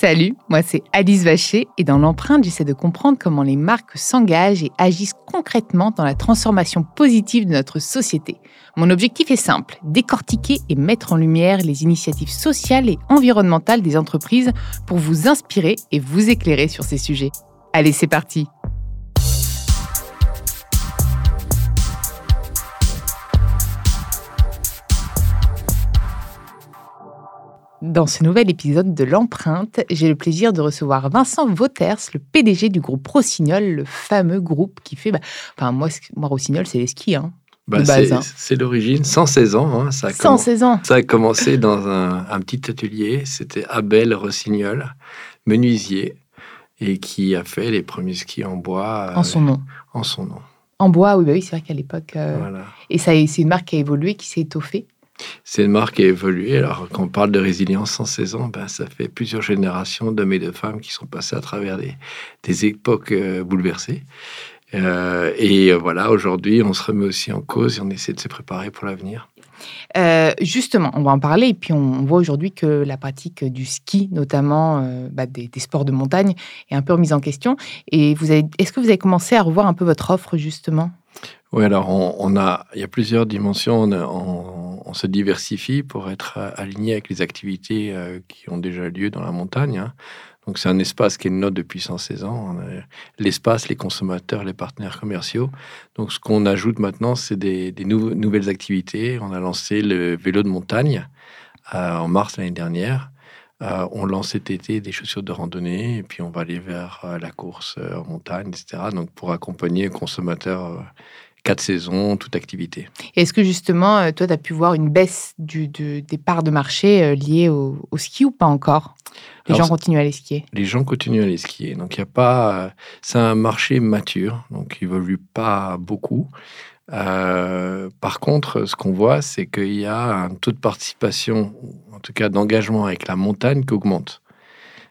Salut, moi c'est Alice Vacher et dans l'empreinte, j'essaie de comprendre comment les marques s'engagent et agissent concrètement dans la transformation positive de notre société. Mon objectif est simple, décortiquer et mettre en lumière les initiatives sociales et environnementales des entreprises pour vous inspirer et vous éclairer sur ces sujets. Allez, c'est parti Dans ce nouvel épisode de l'empreinte, j'ai le plaisir de recevoir Vincent Vauters, le PDG du groupe Rossignol, le fameux groupe qui fait. Bah, enfin, moi, moi, Rossignol, c'est les skis. Hein, bah, hein. c'est l'origine, 116 ans. Hein, ça a 116 ans. Ça a commencé dans un, petit atelier. C'était Abel Rossignol, menuisier, et qui a fait les premiers skis en bois. En son nom. En son nom. En bois, oui, bah oui c'est vrai qu'à l'époque. Euh, voilà. Et c'est une marque qui a évolué, qui s'est étoffée. C'est une marque qui a évolué. Alors, quand on parle de résilience 116 ans, ben, ça fait plusieurs générations d'hommes et de femmes qui sont passés à travers des, époques euh, bouleversées. Euh, et euh, voilà, aujourd'hui, on se remet aussi en cause et on essaie de se préparer pour l'avenir. justement, on va en parler. Et puis, on voit aujourd'hui que la pratique du ski, notamment bah, des, des, sports de montagne, est un peu remise en question. Et vous est-ce que vous avez commencé à revoir un peu votre offre, justement? Oui, alors on, a, il y a plusieurs dimensions. On, se diversifie pour être aligné avec les activités euh, qui ont déjà lieu dans la montagne. Hein. Donc c'est un espace qui est notre depuis 116 ans. L'espace, les consommateurs, les partenaires commerciaux. Donc ce qu'on ajoute maintenant, c'est des, nouvelles activités. On a lancé le vélo de montagne euh, en mars l'année dernière. Euh, on lance cet été des chaussures de randonnée et puis on va aller vers la course en montagne, etc. Donc pour accompagner les consommateurs quatre saisons, toute activité. Est-ce que justement, euh, toi, tu as pu voir une baisse du, des parts de marché euh, liées au, ski ou pas encore? Les gens continuent à aller skier Les gens continuent à aller skier. Donc, il y a pas. Euh, c'est un marché mature, donc il évolue pas beaucoup. Par contre, ce qu'on voit, c'est qu'il y a un taux de participation, en tout cas d'engagement avec la montagne, qui augmente.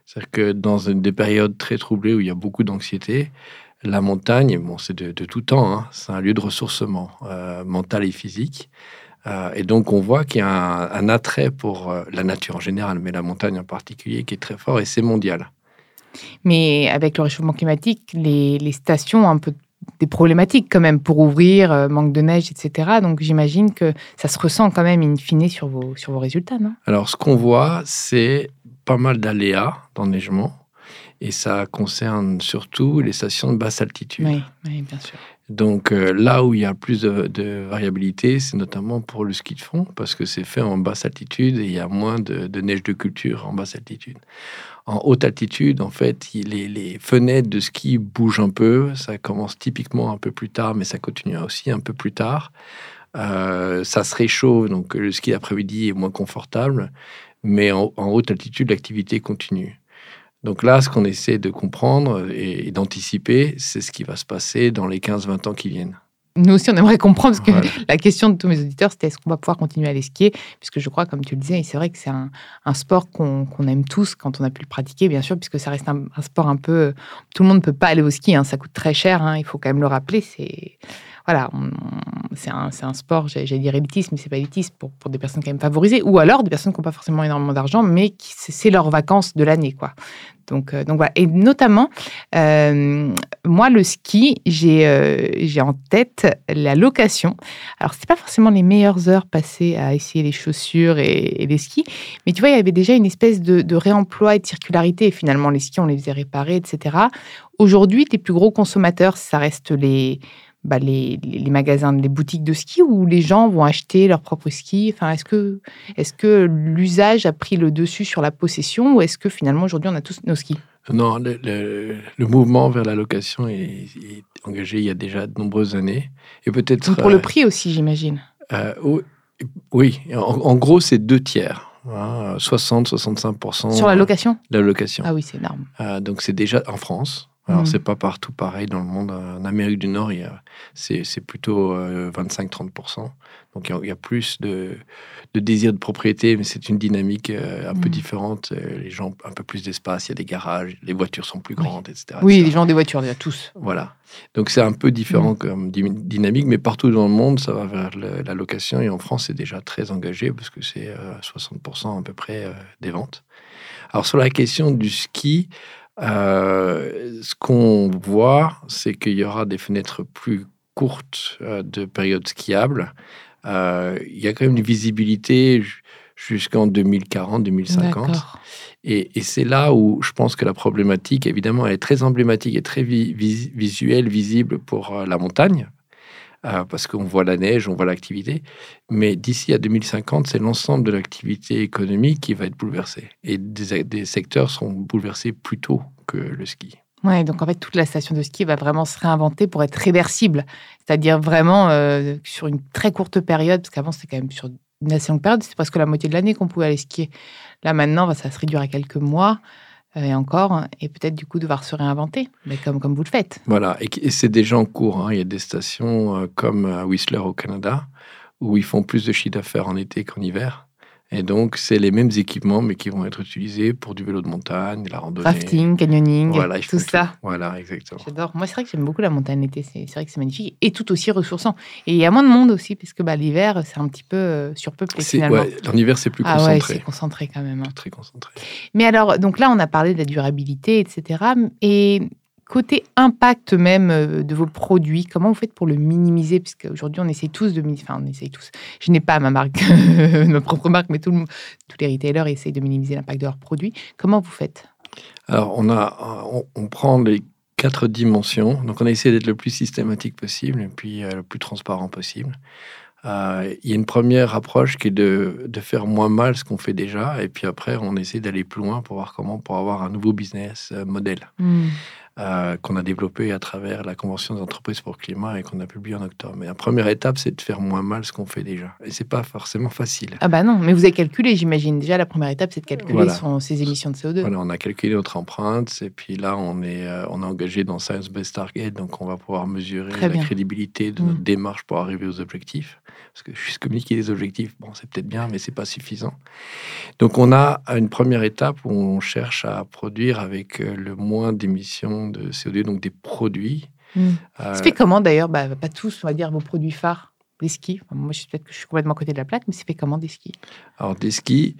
C'est-à-dire que dans des périodes très troublées où il y a beaucoup d'anxiété, la montagne, bon, c'est de, tout temps, hein. c'est un lieu de ressourcement euh, mental et physique. Euh, et donc, on voit qu'il y a un, attrait pour euh, la nature en général, mais la montagne en particulier, qui est très fort et c'est mondial. Mais avec le réchauffement climatique, les, stations un peu des problématiques quand même pour ouvrir, manque de neige, etc. Donc, j'imagine que ça se ressent quand même in fine sur vos, sur vos résultats, non? Alors, ce qu'on voit, c'est pas mal d'aléas d'enneigement et ça concerne surtout les stations de basse altitude. Oui, bien sûr. Donc euh, là où il y a plus de, variabilité, c'est notamment pour le ski de fond, parce que c'est fait en basse altitude et il y a moins de, neige de culture en basse altitude. En haute altitude, en fait, les, fenêtres de ski bougent un peu. Ça commence typiquement un peu plus tard, mais ça continue aussi un peu plus tard. Euh, ça se réchauffe, donc le ski d'après-midi est moins confortable. Mais en haute altitude, l'activité continue. Donc là, ce qu'on essaie de comprendre et, d'anticiper, c'est ce qui va se passer dans les 15-20 ans qui viennent. Nous aussi, on aimerait comprendre, parce que la question de tous mes auditeurs, c'était est-ce qu'on va pouvoir continuer à aller skier? Puisque je crois, comme tu le disais, c'est vrai que c'est un, sport qu'on aime tous quand on a pu le pratiquer, bien sûr, puisque ça reste un, sport un peu... Tout le monde ne peut pas aller au ski, hein, ça coûte très cher, hein, il faut quand même le rappeler. C'est voilà, c'est un, sport, j'allais dire élitiste, mais c'est pas élitiste pour, pour, des personnes quand même favorisées, ou alors des personnes qui n'ont pas forcément énormément d'argent, mais c'est leurs vacances de l'année, quoi. Donc, euh, donc voilà. Et notamment, euh, moi, le ski, j'ai euh, j'ai en tête la location. Alors, c'est pas forcément les meilleures heures passées à essayer les chaussures et, les skis, mais tu vois, il y avait déjà une espèce de, de réemploi et de circularité. Et finalement, les skis, on les faisait réparer, etc. Aujourd'hui, tes plus gros consommateurs, ça reste les bah, les, les, magasins, les boutiques de ski où les gens vont acheter leurs propres skis enfin, Est-ce que, est que l'usage a pris le dessus sur la possession ou est-ce que finalement aujourd'hui on a tous nos skis? Non, le, mouvement vers la location est, engagé il y a déjà de nombreuses années. Et peut-être. Pour le euh, prix aussi, j'imagine. Euh, oui, en, gros, c'est deux tiers. 60-65%. Sur la location? La location. Ah oui, c'est énorme. Euh, donc c'est déjà en France. Alors, Mm. c'est pas partout pareil dans le monde. En Amérique du Nord, c'est plutôt euh, 25-30%. Donc, il y a- il y, a plus de, de désir de propriété, mais c'est une dynamique euh, un peu Mm. différente. Euh, Les gens ont un peu plus d'espace, il y a des garages, les voitures sont plus Oui. grandes, etc. Oui, etc. les gens ont des voitures, déjà, tous. Voilà. Donc, c'est un peu différent Mm. comme dy- dynamique, mais partout dans le monde, ça va vers le- la location. Et en France, c'est déjà très engagé parce que c'est euh, 60% à peu près euh, des ventes. Alors, sur la question du ski, euh, ce qu'on voit, c'est qu'il y aura des fenêtres plus courtes euh, de période skiable. Euh, il y a quand même une visibilité ju- jusqu'en 2040-2050. D'accord. Et, et c'est là où je pense que la problématique, évidemment, elle est très emblématique et très vi- vis- visuelle, visible pour la montagne, euh, parce qu'on voit la neige, on voit l'activité. Mais d'ici à 2050, c'est l'ensemble de l'activité économique qui va être bouleversé. Et des, secteurs seront bouleversés plus tôt que le ski. Ouais, donc en fait, toute la station de ski va vraiment se réinventer pour être réversible. C'est-à-dire vraiment euh, sur une très courte période, parce qu'avant, c'était quand même sur une assez longue période, c'était presque la moitié de l'année qu'on pouvait aller skier. Là, maintenant, bah, ça se réduire à quelques mois et encore, et peut-être du coup devoir se réinventer, mais comme, comme vous le faites. Voilà, et, c'est déjà en cours. hein. Il y a des stations euh, comme Whistler au Canada où ils font plus de chiffre d'affaires en été qu'en hiver. Et donc, c'est les mêmes équipements, mais qui vont être utilisés pour du vélo de montagne, de la randonnée. Rafting, canyoning, Voilà, tout ça. Voilà, exactement. J'adore. Moi, c'est vrai que j'aime beaucoup la montagne l'été. C'est vrai que c'est magnifique et tout aussi ressourçant. Et il y a moins de monde aussi, parce que bah, l'hiver, c'est un petit peu euh, surpeuplé finalement. ouais, en hiver, c'est plus ah ouais, concentré. c'est concentré quand même. hein. très concentré. Mais alors, donc là, on a parlé de la durabilité, etc. Et côté impact même euh, de vos produits, comment vous faites pour le minimiser? Puisque aujourd'hui, on essaye tous de minimiser. Enfin, on essaye tous. Je n'ai pas ma marque, ma propre marque, mais tout le monde- tous les retailers essayent de minimiser l'impact de leurs produits. Comment vous faites? Alors, on, a, on, on prend les quatre dimensions. Donc, on a essayé d'être le plus systématique possible et puis euh, le plus transparent possible. Euh, Il y a une première approche qui est de, de faire moins mal ce qu'on fait déjà. Et puis après, on essaie d'aller plus loin pour voir comment pour avoir un nouveau business euh, modèle euh, qu'on a développé à travers la Convention des entreprises pour le climat et qu'on a publié en octobre. Mais la première étape, c'est de faire moins mal ce qu'on fait déjà. Et c'est pas forcément facile. Ah bah non, mais vous avez calculé, j'imagine. Déjà, la première étape, c'est de calculer Voilà. son- ses émissions de CO2. Voilà, on a calculé notre empreinte et puis là, on est, euh, on est engagé dans Science Based Target, donc on va pouvoir mesurer Très la bien. crédibilité de notre démarche pour arriver aux objectifs. Parce que juste communiquer des objectifs, bon, c'est peut-être bien, mais c'est pas suffisant. Donc on a une première étape où on cherche à produire avec euh, le moins d'émissions de CO2, donc des produits. Mm. euh, Ça fait comment d'ailleurs? Bah, Pas tous, on va dire, vos produits phares, les skis. Enfin, moi, je peut-être que je suis complètement à côté de la plaque, mais c'est fait comment des skis? Alors, des skis,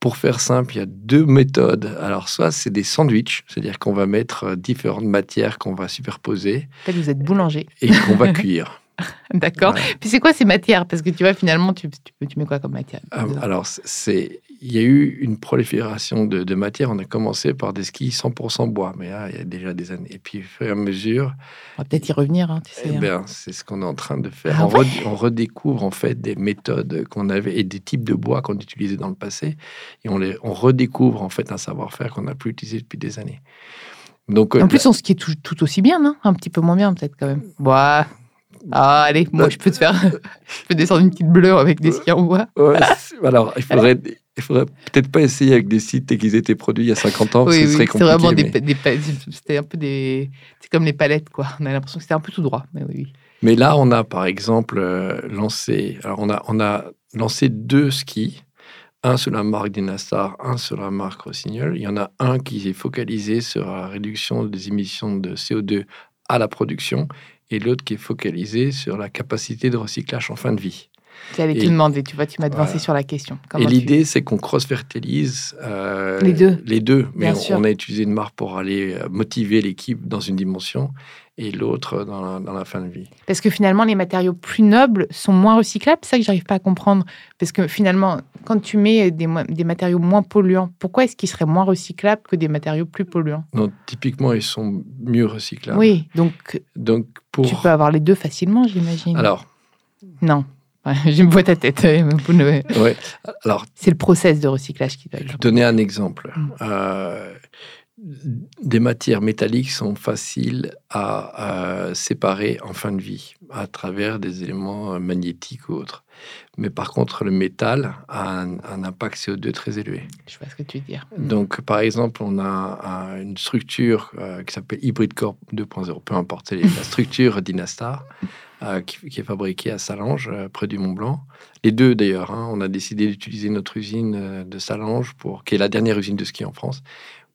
pour faire simple, il y a deux méthodes. Alors, soit c'est des sandwichs, c'est-à-dire qu'on va mettre euh, différentes matières qu'on va superposer En fait, vous êtes boulanger. et qu'on va cuire. D'accord. Voilà. Puis c'est quoi ces matières? Parce que tu vois, finalement, tu, tu, peux- tu mets quoi comme matière? Ah, Alors, c'est, il y a eu une prolifération de, de matières. On a commencé par des skis 100% bois, mais là, il y a déjà des années. Et puis, au fur et à mesure, On va peut-être y revenir, hein, tu sais. eh hein. ben, c'est ce qu'on est en train de faire. Ah on, red- on redécouvre en fait des méthodes qu'on avait et des types de bois qu'on utilisait dans le passé, et on, les, on redécouvre en fait un savoir-faire qu'on n'a plus utilisé depuis des années. Donc, euh, En plus, on skie tout, tout aussi bien, non Un petit peu moins bien, peut-être quand même. Bah. Ah, allez, moi, je peux te faire. je peux descendre une petite bleue avec des skis en bois. Ouais, c'est- alors, il faudrait, il faudrait peut-être pas essayer avec des sites qui étaient produits il y a 50 ans, Oui, ce oui, serait c'est compliqué. vraiment des, mais, des C'était un peu des. C'est comme les palettes, quoi. On a l'impression que c'était un peu tout droit. Mais oui, oui. mais là, on a par exemple euh, lancé, alors on a, on a lancé deux skis, un sur la marque Dynastar, un sur la marque Rossignol. Il y en a un qui est focalisé sur la réduction des émissions de CO2 à la production, et l'autre qui est focalisé sur la capacité de recyclage en fin de vie. J'allais te Et- demander, tu vois, tu m'as devancé Voilà. sur la question. Et tu- l'idée, c'est qu'on cross-fertilise euh, Les deux. Les deux. Mais on, on a utilisé une marque pour aller euh, motiver l'équipe dans une dimension et l'autre dans la, dans la fin de vie. Parce que finalement, les matériaux plus nobles sont moins recyclables. C'est ça que j'arrive pas à comprendre. Parce que finalement, quand tu mets des, matériaux moins polluants, pourquoi est-ce qu'ils seraient moins recyclables que des matériaux plus polluants? Donc, typiquement, ils sont mieux recyclables. Oui, donc Donc, pour. tu peux avoir les deux facilement, j'imagine. Alors, Non, je me vois ta tête. Ne- ouais. Alors, C'est le process de recyclage qui doit je vais être. donner un exemple. Mm. Euh, des matières métalliques sont faciles à, séparer en fin de vie à travers des éléments magnétiques ou autres. Mais par contre, le métal a un, impact CO2 très élevé. Je vois ce que tu veux dire. Donc, par exemple, on a une structure euh, qui s'appelle Hybrid Corp 2.0, peu importe, la structure Dynastar. Euh, qui, est fabriquée à Salange, euh, près du Mont Blanc. Les deux d'ailleurs, hein. on a décidé d'utiliser notre usine de Salange, pour, qui est la dernière usine de ski en France,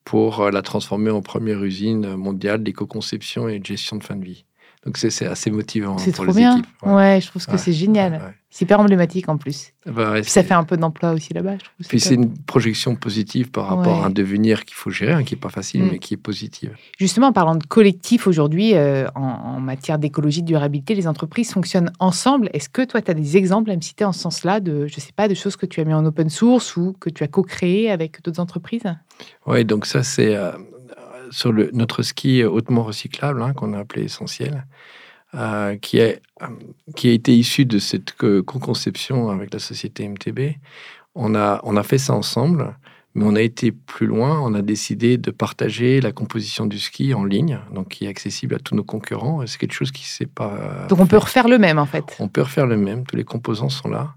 pour la transformer en première usine mondiale d'éco-conception et de gestion de fin de vie. Donc c'est assez motivant C'est trop bien. Ouais. je trouve que c'est génial. C'est hyper emblématique en plus. Bah ça fait un peu d'emploi aussi là-bas. Puis c'est une projection positive par rapport à un devenir qu'il faut gérer, hein, qui n'est pas facile, mm. mais qui est positive. Justement, en parlant de collectif aujourd'hui, euh, en, matière d'écologie, de durabilité, les entreprises fonctionnent ensemble. Est-ce que toi, tu as des exemples à me citer en ce sens-là de, je sais pas, de choses que tu as mis en open source ou que tu as co-créé avec d'autres entreprises? Oui, donc ça, c'est... Euh, sur le, notre ski hautement recyclable, hein, qu'on a appelé essentiel, euh, qui, est, euh, qui a été issu de cette co-conception avec la société MTB. On a, on a fait ça ensemble, mais on a été plus loin. On a décidé de partager la composition du ski en ligne, donc qui est accessible à tous nos concurrents. C'est quelque chose qui ne s'est pas. Donc on peut refaire le même en fait. On peut refaire le même. Tous les composants sont là.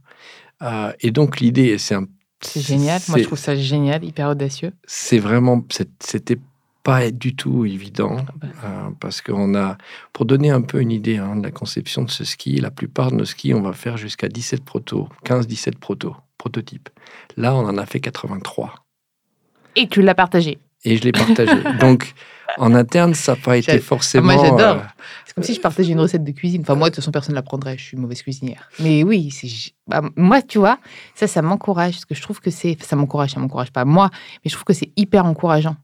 Euh, et donc l'idée, c'est un c'est génial. Moi, je trouve ça génial, hyper audacieux. C'est vraiment, c'était pas du tout évident ah bah. euh, parce qu'on a, pour donner un peu une idée hein, de la conception de ce ski, la plupart de nos skis, on va faire jusqu'à 17 protos, 15-17 protos, prototypes. Là, on en a fait 83. Et tu l'as partagé. Et je l'ai partagé. Donc, en interne, ça n'a pas été forcément. moi, j'adore. Euh, c'est comme si je partageais une recette de cuisine. Enfin, moi, de toute façon, personne ne l'apprendrait. Je suis une mauvaise cuisinière. Mais oui, c'est. Bah, moi, tu vois, ça, ça m'encourage. Parce que je trouve que c'est. Ça m'encourage, ça m'encourage pas moi. Mais je trouve que c'est hyper encourageant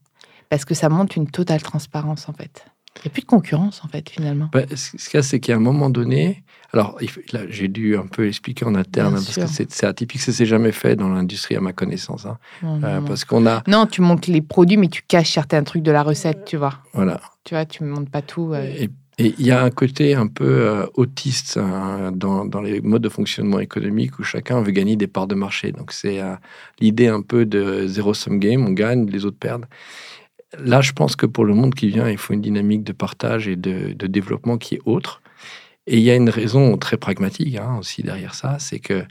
parce que ça montre une totale transparence en fait. Il n'y a plus de concurrence en fait finalement. Bah, ce qu'il y a, c'est qu'à un moment donné, alors là j'ai dû un peu expliquer en interne parce que c'est atypique, ça s'est jamais fait dans l'industrie à ma connaissance, hein. euh, parce qu'on a. Non, tu montres les produits, mais tu caches certains trucs de la recette, tu vois. Voilà. Tu vois, tu ne montres pas tout. Euh. Et il y a un côté un peu euh, autiste hein, dans, dans, les modes de fonctionnement économique où chacun veut gagner des parts de marché. Donc c'est l'idée un peu de zéro sum game, on gagne, les autres perdent. Là, je pense que pour le monde qui vient, il faut une dynamique de partage et de, développement qui est autre. Et il y a une raison très pragmatique hein, aussi derrière ça, c'est que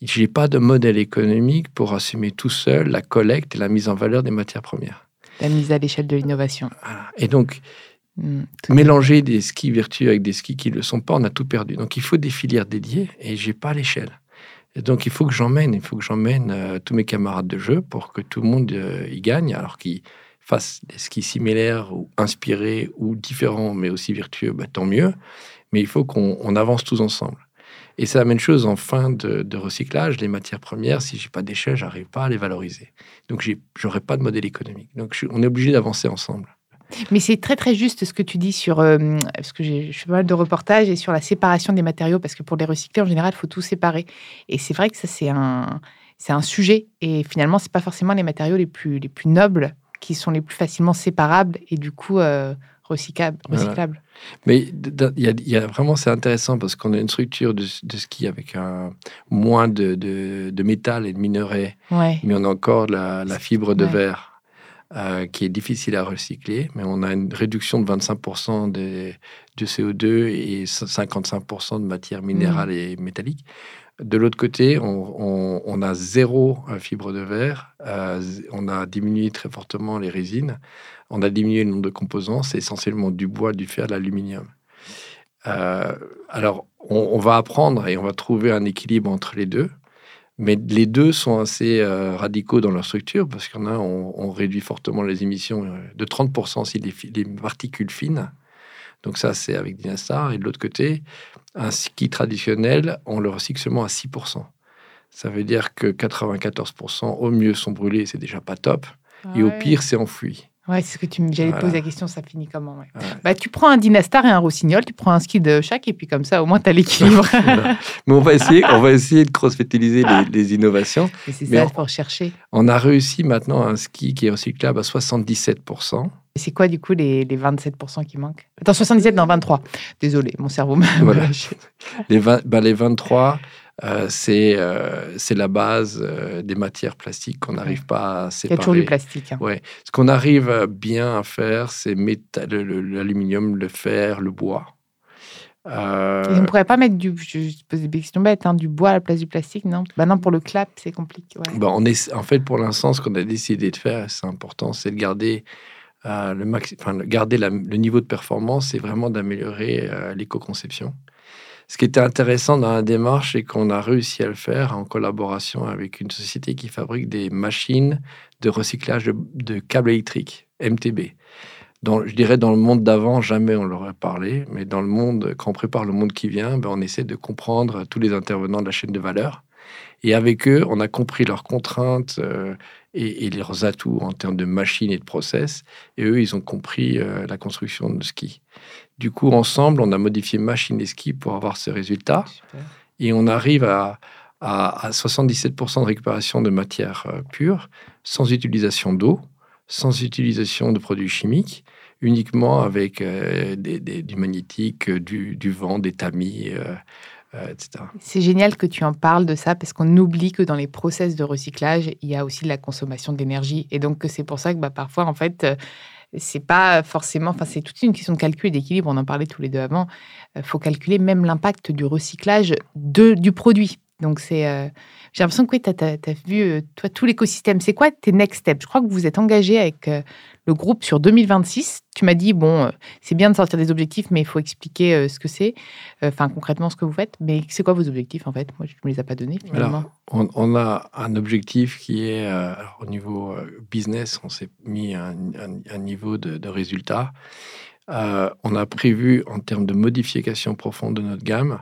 j'ai pas de modèle économique pour assumer tout seul la collecte et la mise en valeur des matières premières. La mise à l'échelle de l'innovation. Et donc, hmm, mélanger des skis vertueux avec des skis qui ne le sont pas, on a tout perdu. Donc, il faut des filières dédiées et j'ai pas l'échelle. Et donc, il faut que j'emmène, il faut que j'emmène euh, tous mes camarades de jeu pour que tout le monde euh, y gagne, alors qu'ils fassent des skis similaires ou inspirés ou différents, mais aussi vertueux, bah, tant mieux. Mais il faut qu'on avance tous ensemble. Et c'est la même chose en fin de, recyclage. Les matières premières, si j'ai pas d'échelle, j'arrive pas à les valoriser. Donc, j'aurai pas de modèle économique. Donc, on est obligé d'avancer ensemble. Mais c'est très très juste ce que tu dis sur euh, parce que je fais pas mal de reportages et sur la séparation des matériaux parce que pour les recycler en général il faut tout séparer et c'est vrai que ça c'est un c'est un sujet et finalement c'est pas forcément les matériaux les plus les plus nobles qui sont les plus facilement séparables et du coup euh, recyclables. Mais il y, a vraiment, c'est intéressant parce qu'on a une structure de, ski avec un, moins de, de, métal et de minerais, mais on a encore la, fibre de verre. Euh, qui est difficile à recycler, mais on a une réduction de 25% des, du CO2 et 55% de matières minérales mmh. et métalliques. De l'autre côté, on, a zéro euh, fibre de verre. Euh, on a diminué très fortement les résines. On a diminué le nombre de composants. C'est essentiellement du bois, du fer, de l'aluminium. Euh, alors, on, va apprendre et on va trouver un équilibre entre les deux. Mais les deux sont assez radicaux dans leur structure parce qu'on a, on, réduit fortement les émissions de 30% si les, les particules fines. Donc ça, c'est avec Dynastar. Et de l'autre côté, un ski traditionnel, on le recycle seulement à 6%. Ça veut dire que 94% au mieux sont brûlés, c'est déjà pas top. Et au pire, c'est enfoui. Ouais, c'est ce que tu j'allais te poser la question, ça finit comment Bah, tu prends un Dynastar et un Rossignol, tu prends un ski de chaque, et puis comme ça, au moins, tu as l'équilibre. Mais on va essayer, on va essayer de cross-fertiliser les, innovations. C'est ça, il faut chercher. On a réussi maintenant un ski qui est recyclable à 77% c'est quoi, du coup, les, les 27% qui manquent? Attends, 77, non, 23. Désolé, mon cerveau Les, 20, bah, les 23, c'est c'est la base des matières plastiques qu'on n'arrive pas à séparer. Il y a toujours du plastique. Hein. Ouais. Ce qu'on arrive bien à faire, c'est l'aluminium, le fer, le bois. Euh... on ne pourrait pas mettre du, je pose des questions bêtes, hein, du bois à la place du plastique, non? Bah Non, pour le clap, c'est compliqué. Ouais. Bah, on est, en fait, pour l'instant, ce qu'on a décidé de faire, c'est important, c'est de garder, euh, le, garder le niveau de performance et vraiment d'améliorer euh, l'éco-conception. Ce qui était intéressant dans la démarche, c'est qu'on a réussi à le faire en collaboration avec une société qui fabrique des machines de recyclage de, câbles électriques, MTB je dirais dans le monde d'avant, jamais on l'aurait parlé, mais dans le monde, quand on prépare le monde qui vient, ben on essaie de comprendre tous les intervenants de la chaîne de valeur. Et avec eux, on a compris leurs contraintes euh, et, leurs atouts en termes de machines et de process. Et eux, ils ont compris euh, la construction de ski. Du coup, ensemble, on a modifié machine et ski pour avoir ce résultat. Et on arrive à, à, 77% de récupération de matière euh, pure, sans utilisation d'eau sans utilisation de produits chimiques, uniquement avec du magnétique, du, vent, des tamis, euh. C'est génial que tu en parles de ça parce qu'on oublie que dans les process de recyclage, il y a aussi la consommation d'énergie. Et donc, c'est pour ça que bah, parfois, en fait, c'est pas forcément, enfin c'est toute une question de calcul et d'équilibre, on en parlait tous les deux avant, il faut calculer même l'impact du recyclage du produit. Donc c'est j'ai l'impression que tu as, vu, euh, toi, tout l'écosystème. C'est quoi tes next steps? Je crois que vous êtes engagé avec euh, le groupe sur 2026. Tu m'as dit, bon, euh, c'est bien de sortir des objectifs, mais il faut expliquer ce que c'est, enfin, concrètement, ce que vous faites. Mais c'est quoi vos objectifs, en fait? Moi, je ne me les ai pas donnés, finalement. on, a un objectif qui est, alors, au niveau business, on s'est mis un, un, niveau de, de résultat. on a prévu, en termes de modification profonde de notre gamme,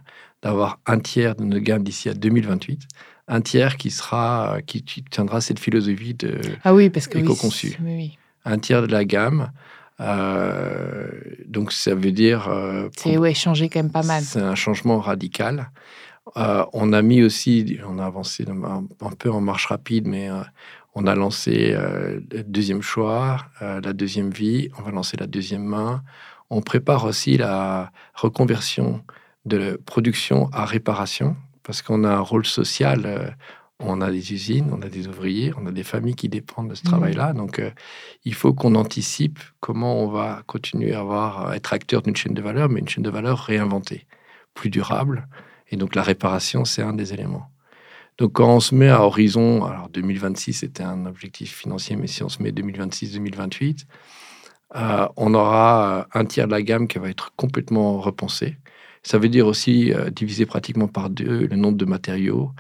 d'avoir un tiers de notre gamme d'ici à 2028 un tiers qui sera qui tiendra cette philosophie de ah oui parce que éco-conçu. Un tiers de la gamme. Euh, donc ça veut dire euh, c'est ouais changer quand même pas mal. C'est un changement radical. Euh, on a mis aussi, on a avancé un, peu en marche rapide, mais on a lancé le deuxième choix, la deuxième vie. On va lancer la deuxième main. On prépare aussi la reconversion de production à réparation parce qu'on a un rôle social. Euh, on a des usines, on a des ouvriers, on a des familles qui dépendent de ce mmh. travail-là. Donc, euh, il faut qu'on anticipe comment on va continuer à, avoir, être acteur d'une chaîne de valeur, mais une chaîne de valeur réinventée, plus durable. Et donc, la réparation, c'est un des éléments. Donc, quand on se met à horizon, alors 2026, c'était un objectif financier, mais si on se met 2026-2028, euh, on aura un tiers de la gamme qui va être complètement repensée. Ça veut dire aussi euh, diviser pratiquement par deux le nombre de matériaux.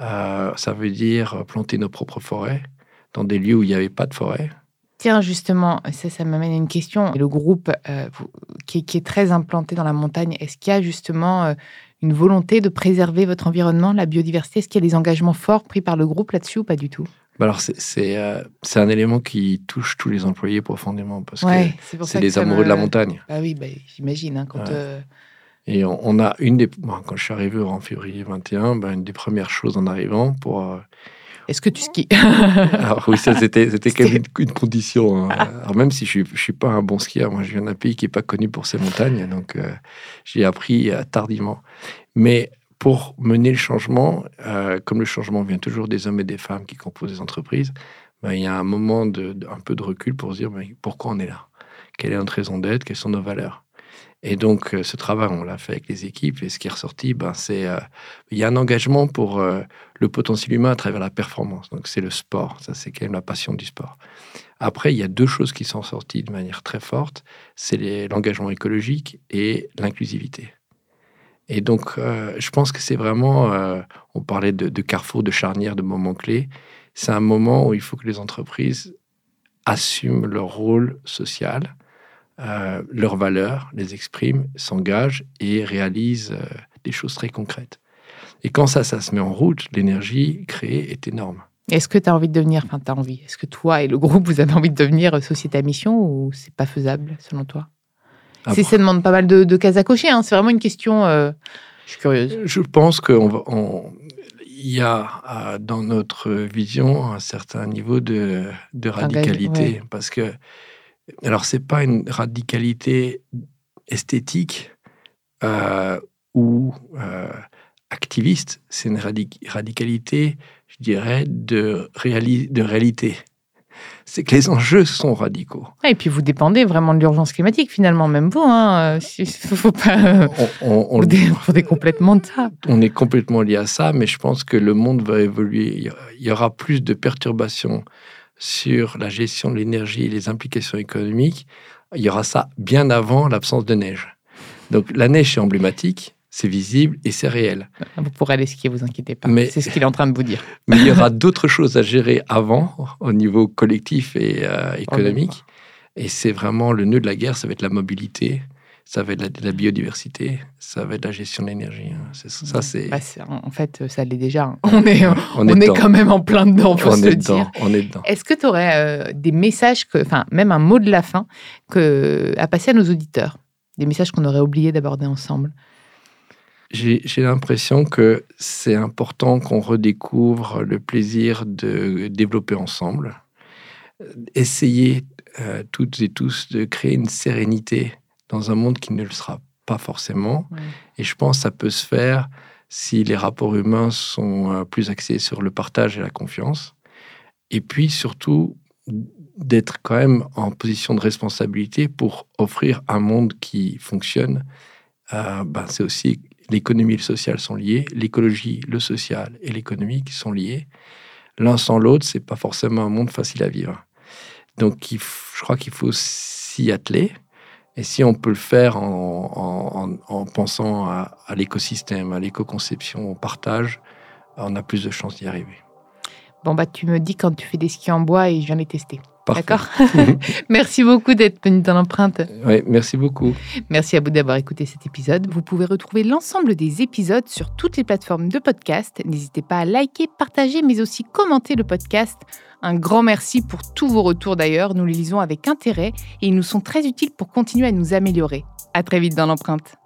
Euh, ça veut dire planter nos propres forêts dans des lieux où il n'y avait pas de forêt. Tiens, justement, ça, ça m'amène à une question. Le groupe euh, qui, est très implanté dans la montagne, est-ce qu'il y a justement une volonté de préserver votre environnement, la biodiversité? Est-ce qu'il y a des engagements forts pris par le groupe là-dessus ou pas du tout? Bah alors, c'est un élément qui touche tous les employés profondément parce que c'est des amoureux de la montagne. Ah oui, bah, j'imagine. Hein, quand et on, a une des. quand je suis arrivé en février 21, ben, une des premières choses en arrivant pour. Euh, Est-ce que tu skis? Alors oui, ça c'était quand même une, condition. Hein. Alors même si je ne suis, pas un bon skieur, moi je viens d'un pays qui n'est pas connu pour ses montagnes, donc euh, j'ai appris euh, tardivement. Mais pour mener le changement, comme le changement vient toujours des hommes et des femmes qui composent des entreprises, ben, il y a un moment de, un peu de recul pour se dire ben, pourquoi on est là, quelle est notre raison d'être, quelles sont nos valeurs? Et donc, euh, ce travail, on l'a fait avec les équipes. Et ce qui est ressorti, ben, c'est euh, y a un engagement pour euh, le potentiel humain à travers la performance. Donc, c'est le sport. Ça, c'est quand même la passion du sport. Après, il y a deux choses qui sont sorties de manière très forte. C'est l'engagement écologique et l'inclusivité. Et donc, je pense que c'est vraiment, on parlait de, carrefour, de charnière, de moments clés. C'est un moment où il faut que les entreprises assument leur rôle social, euh, leurs valeurs, les expriment, s'engagent et réalisent euh, des choses très concrètes. Et quand ça, ça se met en route, l'énergie créée est énorme. Est-ce que tu as envie de devenir, enfin, tu as envie, est-ce que toi et le groupe, vous avez envie de devenir société à mission ou c'est pas faisable selon toi? Ah C'est Ça demande pas mal de, de cases à cocher, hein. c'est vraiment une question. Euh, je suis curieuse. Je pense qu'il y a dans notre vision un certain niveau de, de radicalité. Parce que alors, c'est pas une radicalité esthétique euh, ou euh, activiste, c'est une radicalité, je dirais, de, de réalité c'est que les enjeux sont radicaux. Et puis vous dépendez vraiment de l'urgence climatique finalement, même vous. Hein, il faut pas on, on, complètement de ça. On est complètement lié à ça, mais je pense que le monde va évoluer. Il y aura plus de perturbations sur la gestion de l'énergie et les implications économiques. Il y aura ça bien avant l'absence de neige. Donc la neige est emblématique, c'est visible et c'est réel. Vous pourrez aller skier, vous inquiétez pas. C'est ce qu'il est en train de vous dire. Mais il y aura d'autres choses à gérer avant, au niveau collectif et euh, économique. Et c'est vraiment le nœud de la guerre, ça va être la mobilité, ça va être la, biodiversité, ça va être la gestion de l'énergie. Hein. Ça, c'est. Bah, en fait, ça l'est déjà. Hein. On est, on, est, quand même en plein dedans, faut on se est dire. On est dedans. Est-ce que tu aurais euh, des messages, enfin, même un mot de la fin, que, à passer à nos auditeurs? Des messages qu'on aurait oublié d'aborder ensemble? J'ai l'impression que c'est important qu'on redécouvre le plaisir de développer ensemble, essayer euh, toutes et tous de créer une sérénité dans un monde qui ne le sera pas forcément. Et je pense que ça peut se faire si les rapports humains sont euh, plus axés sur le partage et la confiance. Et puis surtout, d'être quand même en position de responsabilité pour offrir un monde qui fonctionne. Euh, ben, c'est aussi l'économie et le social sont liés, l'écologie, le social et l'économie sont liés. L'un sans l'autre, c'est pas forcément un monde facile à vivre. Donc, je crois qu'il faut s'y atteler. Et si on peut le faire en, pensant à, à l'écosystème, à l'éco-conception, au partage, on a plus de chances d'y arriver. Bon, bah, tu me dis quand tu fais des skis en bois et je viens les tester. D'accord Merci beaucoup d'être venu dans l'empreinte. Oui, merci beaucoup. Merci à vous d'avoir écouté cet épisode. Vous pouvez retrouver l'ensemble des épisodes sur toutes les plateformes de podcast. N'hésitez pas à liker, partager, mais aussi commenter le podcast. Un grand merci pour tous vos retours d'ailleurs. Nous les lisons avec intérêt et ils nous sont très utiles pour continuer à nous améliorer. À très vite dans l'empreinte.